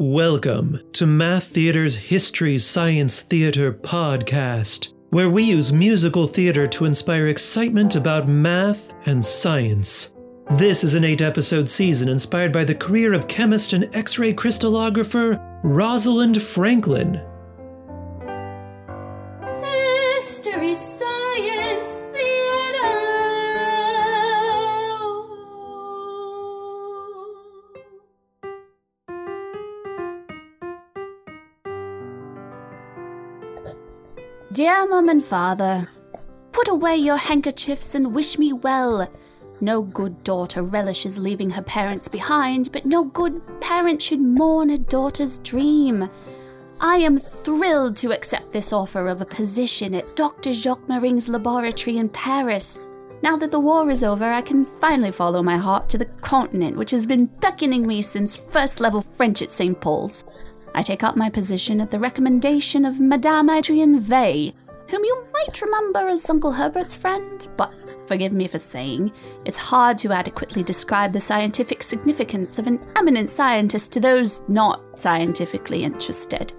Welcome to Math Theater's History Science Theater podcast, where we use musical theater to inspire excitement about math and science. This is an eight episode season inspired by the career of chemist and X ray crystallographer Rosalind Franklin. Dear Mum and Father, put away your handkerchiefs and wish me well. No good daughter relishes leaving her parents behind, but no good parent should mourn a daughter's dream. I am thrilled to accept this offer of a position at Dr. Jacques Mering's laboratory in Paris. Now that the war is over, I can finally follow my heart to the continent which has been beckoning me since first level French at St. Paul's. I take up my position at the recommendation of Madame Adrienne Weill, whom you might remember as Uncle Herbert's friend, but forgive me for saying, it's hard to adequately describe the scientific significance of an eminent scientist to those not scientifically interested.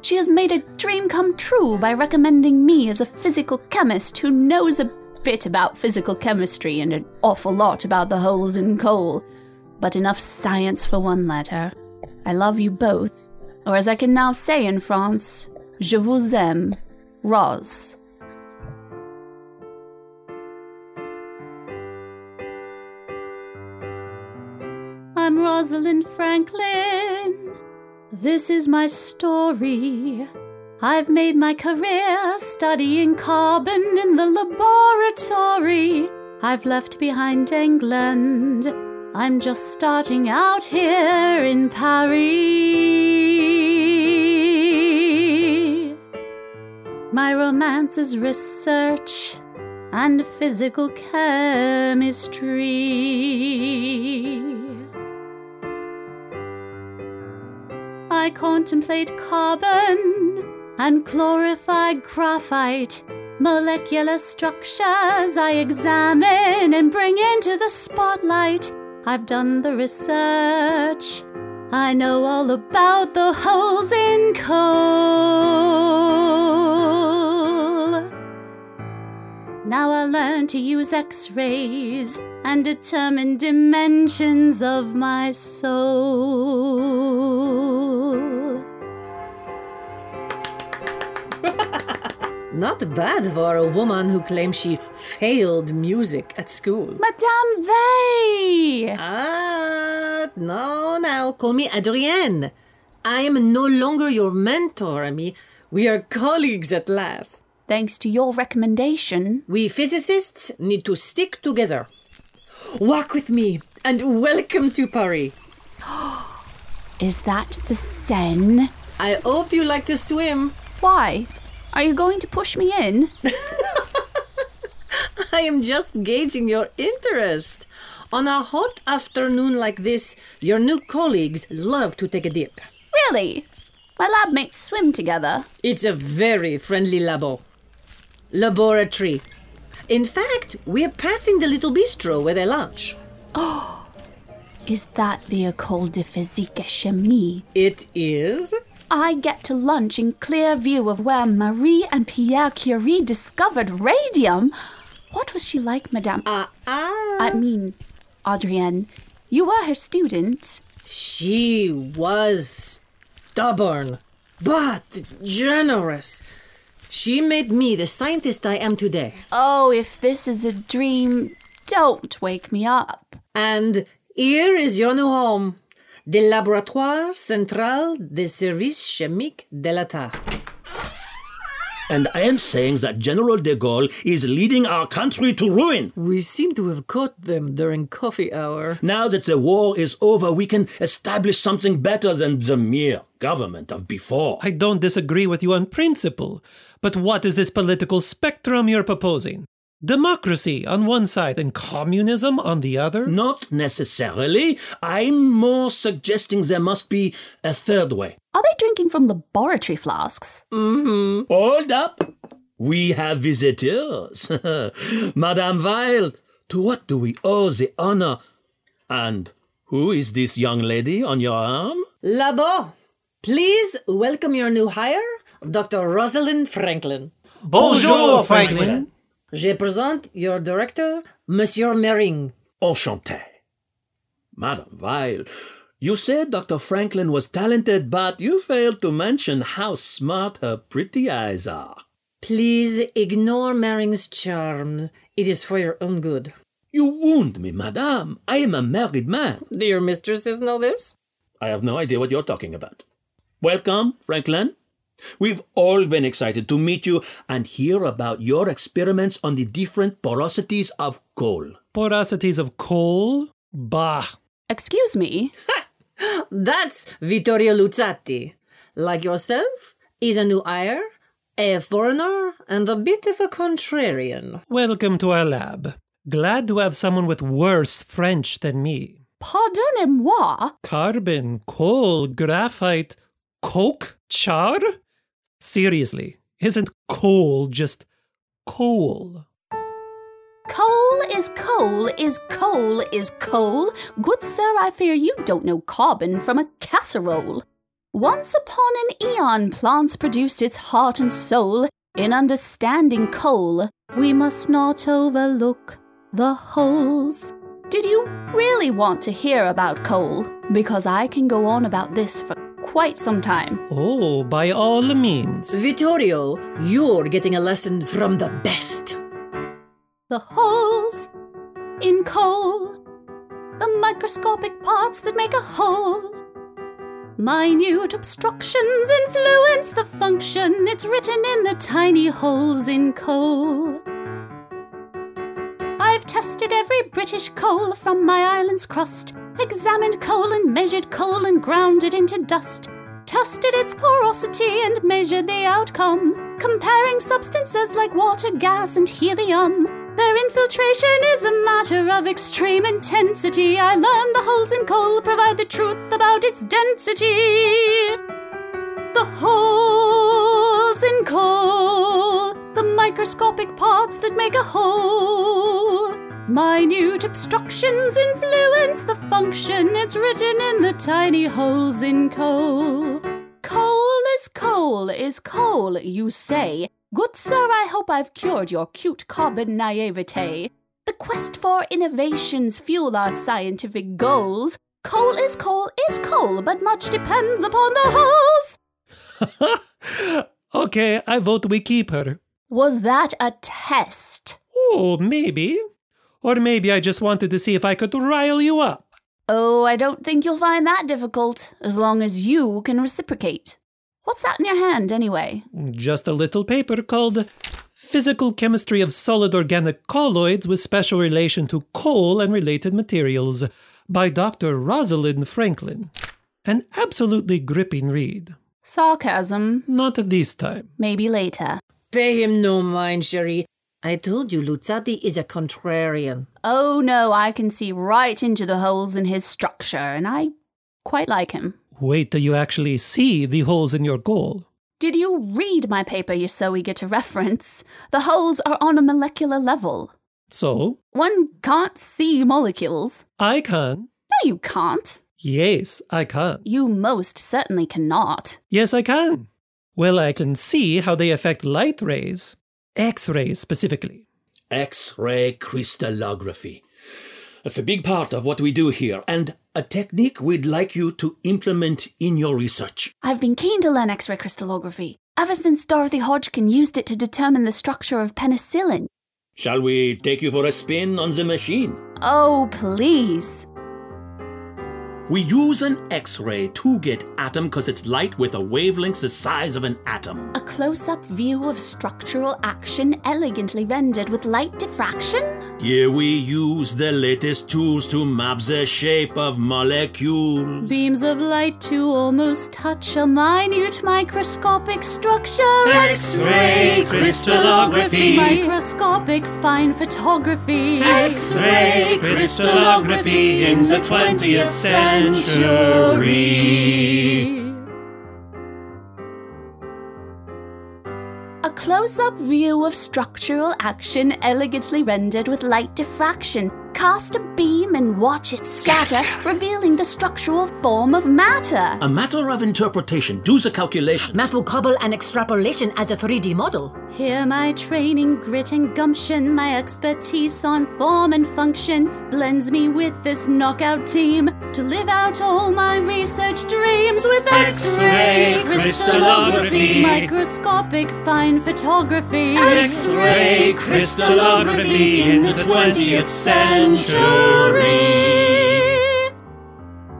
She has made a dream come true by recommending me as a physical chemist who knows a bit about physical chemistry and an awful lot about the holes in coal. But enough science for one letter. I love you both, or as I can now say in France, je vous aime, Rose. I'm Rosalind Franklin. This is my story. I've made my career studying carbon in the laboratory. I've left behind England. I'm just starting out here in Paris. My romance is research and physical chemistry. I contemplate carbon and glorified graphite. Molecular structures I examine and bring into the spotlight. I've done the research. I know all about the holes in coal. Now I learn to use x rays and determine dimensions of my soul. Not bad for a woman who claims she failed music at school. Madame Weill! Ah, no, now call me Adrienne. I am no longer your mentor, Ami. We are colleagues at last. Thanks to your recommendation, We physicists need to stick together. Walk with me and welcome to Paris. is that the Seine? I hope you like to swim. Why? Are you going to push me in? I am just gauging your interest. On a hot afternoon like this, your new colleagues love to take a dip. Really? My lab mates swim together. It's a very friendly labo. Laboratory. In fact, we're passing the little bistro where they lunch. Oh, is that the École de Physique et Chimie? It is? I get to lunch in clear view of where Marie and Pierre Curie discovered radium. What was she like, Madame? Ah, ah. I mean, Adrienne, you were her student. She was stubborn, but generous. She made me the scientist I am today. Oh, if this is a dream, don't wake me up. And here is your new home. The Laboratoire Central des Services Chimiques de l'État. And I am saying that General de Gaulle is leading our country to ruin. We seem to have caught them during coffee hour. Now that the war is over, we can establish something better than the mere government of before. I don't disagree with you on principle, but what is this political spectrum you're proposing? Democracy on one side and communism on the other? Not necessarily. I'm more suggesting there must be a third way. Are they drinking from laboratory flasks? Mm-hmm. Hold up. We have visitors. Madame Weill, to what do we owe the honor? And who is this young lady on your arm? Labo, Please welcome your new hire, Dr. Rosalind Franklin. Bonjour, Franklin. Je présente your director, Monsieur Mering. Enchanté. Madame Weill, you said Dr. Franklin was talented, but you failed to mention how smart her pretty eyes are. Please ignore Mering's charms. It is for your own good. You wound me, madame. I am a married man. Do your mistresses know this? I have no idea what you're talking about. Welcome, Franklin. We've all been excited to meet you and hear about your experiments on the different porosities of coal. Porosities of coal? Bah. Excuse me? That's Vittorio Luzzati. Like yourself, he's a new hire, a foreigner, and a bit of a contrarian. Welcome to our lab. Glad to have someone with worse French than me. Pardonnez-moi? Carbon, coal, graphite, coke, char? Seriously, isn't coal just coal? Coal is coal is coal is coal. Good sir, I fear you don't know carbon from a casserole. Once upon an eon, plants produced its heart and soul. In understanding coal, we must not overlook the holes. Did you really want to hear about coal? Because I can go on about this for quite some time. Oh, by all means. Vittorio, you're getting a lesson from the best. The holes in coal, the microscopic parts that make a hole. Minute obstructions influence the function. It's written in the tiny holes in coal. I've tested every British coal from my island's crust, examined coal and measured coal and ground it into dust, tested its porosity and measured the outcome, comparing substances like water, gas, and helium. Their infiltration is a matter of extreme intensity. I learned the holes in coal provide the truth about its density. The holes in coal, the microscopic parts that make a hole. Minute obstructions influence the function. It's written in the tiny holes in coal. Coal is coal is coal, you say. Good sir, I hope I've cured your cute carbon naivete. The quest for innovations fuel our scientific goals. Coal is coal is coal, but much depends upon the holes. okay, I vote we keep her. Was that a test? Oh, maybe. Or maybe I just wanted to see if I could rile you up. Oh, I don't think you'll find that difficult, as long as you can reciprocate. What's that in your hand, anyway? Just a little paper called Physical Chemistry of Solid Organic Colloids with Special Relation to Coal and Related Materials by Dr. Rosalind Franklin. An absolutely gripping read. Sarcasm. Not this time. Maybe later. Pay him no mind, Cherie. I told you Luzzati is a contrarian. Oh no, I can see right into the holes in his structure, and I quite like him. Wait till you actually see the holes in your goal. Did you read my paper you're so eager to reference? The holes are on a molecular level. So? One can't see molecules. I can. No, you can't. Yes, I can. You most certainly cannot. Yes, I can. Well, I can see how they affect light rays, X rays specifically. X ray crystallography. That's a big part of what we do here, and a technique we'd like you to implement in your research. I've been keen to learn X ray crystallography ever since Dorothy Hodgkin used it to determine the structure of penicillin. Shall we take you for a spin on the machine? Oh, please. We use an X ray to get atom because it's light with a wavelength the size of an atom. A close up view of structural action elegantly rendered with light diffraction? Here we use the latest tools to map the shape of molecules. Beams of light to almost touch a minute microscopic structure. X-ray crystallography. Microscopic fine photography. X-ray crystallography in the 20th century. A close up view of structural action elegantly rendered with light diffraction. Cast a beam and watch it scatter, revealing the structural form of matter. A matter of interpretation. Do the calculation. Math will cobble an extrapolation as a 3D model. Here, my training, grit, and gumption, my expertise on form and function blends me with this knockout team to live out all my research dreams with X-ray crystallography. microscopic fine photography, X-ray crystallography in the 20th century.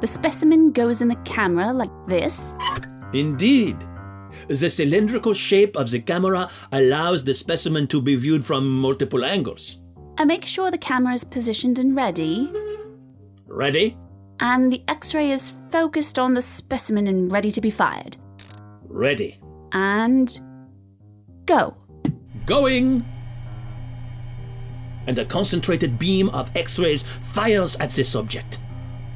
The specimen goes in the camera like this. Indeed. The cylindrical shape of the camera allows the specimen to be viewed from multiple angles. I make sure the camera is positioned and ready, Ready? and the x ray is focused on the specimen and ready to be fired. Ready. And go. Going! And a concentrated beam of X rays fires at the subject.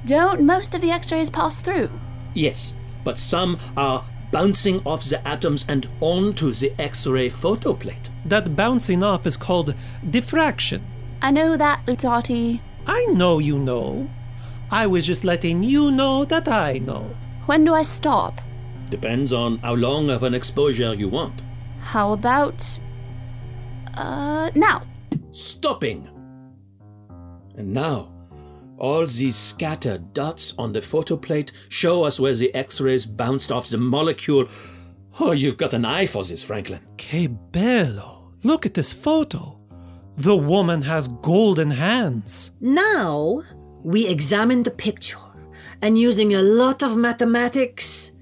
Don't most of the x rays pass through? Yes, but some are bouncing off the atoms and onto the X ray photoplate. That bouncing off is called diffraction. I know that, Luzzati. I know you know. I was just letting you know that I know. When do I stop? Depends on how long of an exposure you want. How about. Uh, now. Stopping! And now, all these scattered dots on the photoplate show us where the X rays bounced off the molecule. Oh, you've got an eye for this, Franklin. Que bello. Look at this photo. The woman has golden hands. Now, we examine the picture, and using a lot of mathematics,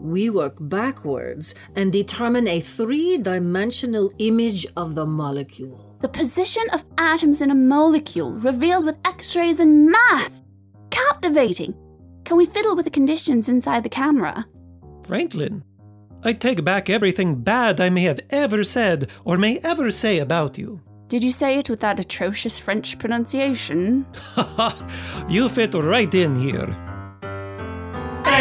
we work backwards and determine a three dimensional image of the molecule. The position of atoms in a molecule revealed with x rays and math. Captivating. Can we fiddle with the conditions inside the camera? Franklin, I take back everything bad I may have ever said or may ever say about you. Did you say it with that atrocious French pronunciation? Ha ha! you fit right in here.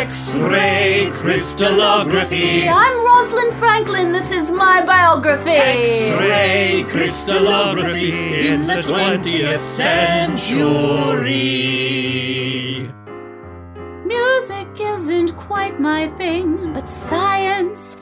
X-ray crystallography. I'm Rosalind Franklin. This is my biography. X-ray crystallography in the 20th century. Music isn't quite my thing, but science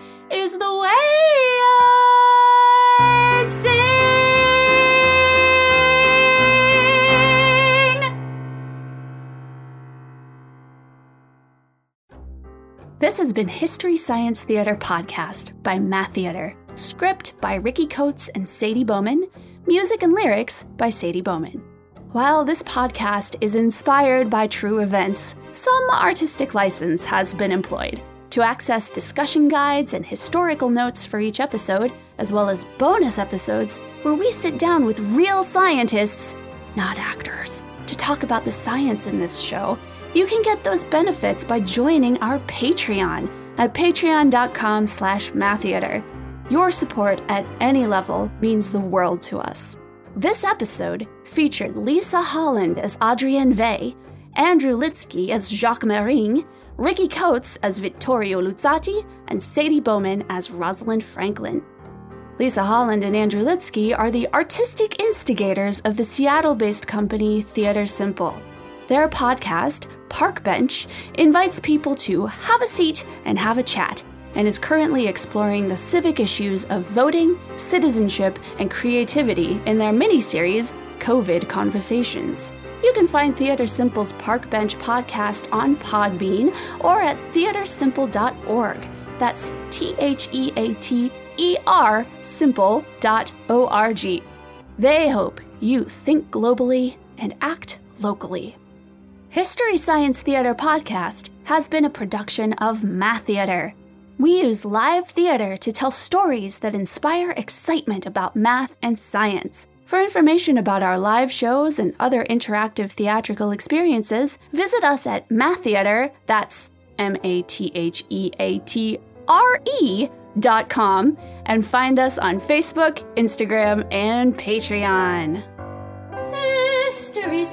This has been History Science Theater Podcast by Math Theater. Script by Ricky Coates and Sadie Bowman. Music and lyrics by Sadie Bowman. While this podcast is inspired by true events, some artistic license has been employed. To access discussion guides and historical notes for each episode, as well as bonus episodes where we sit down with real scientists, not actors, to talk about the science in this show, you can get those benefits by joining our Patreon at patreon.com slash maththeater. Your support at any level means the world to us. This episode featured Lisa Holland as Adrienne Weill, Andrew Litzky as Jacques Mering, Ricky Coates as Vittorio Luzzati, and Sadie Bowman as Rosalind Franklin. Lisa Holland and Andrew Litzky are the artistic instigators of the Seattle based company Theater Simple. Their podcast, Park Bench, invites people to have a seat and have a chat, and is currently exploring the civic issues of voting, citizenship, and creativity in their mini-series, COVID Conversations. You can find Theater Simple's Park Bench podcast on Podbean or at theatersimple.org. That's T H E A T E R simple.org. They hope you think globally and act locally. History Science Theater Podcast has been a production of Math Theater. We use live theater to tell stories that inspire excitement about math and science. For information about our live shows and other interactive theatrical experiences, visit us at Math Theater, that's M A T H E A T R E dot com, and find us on Facebook, Instagram, and Patreon. History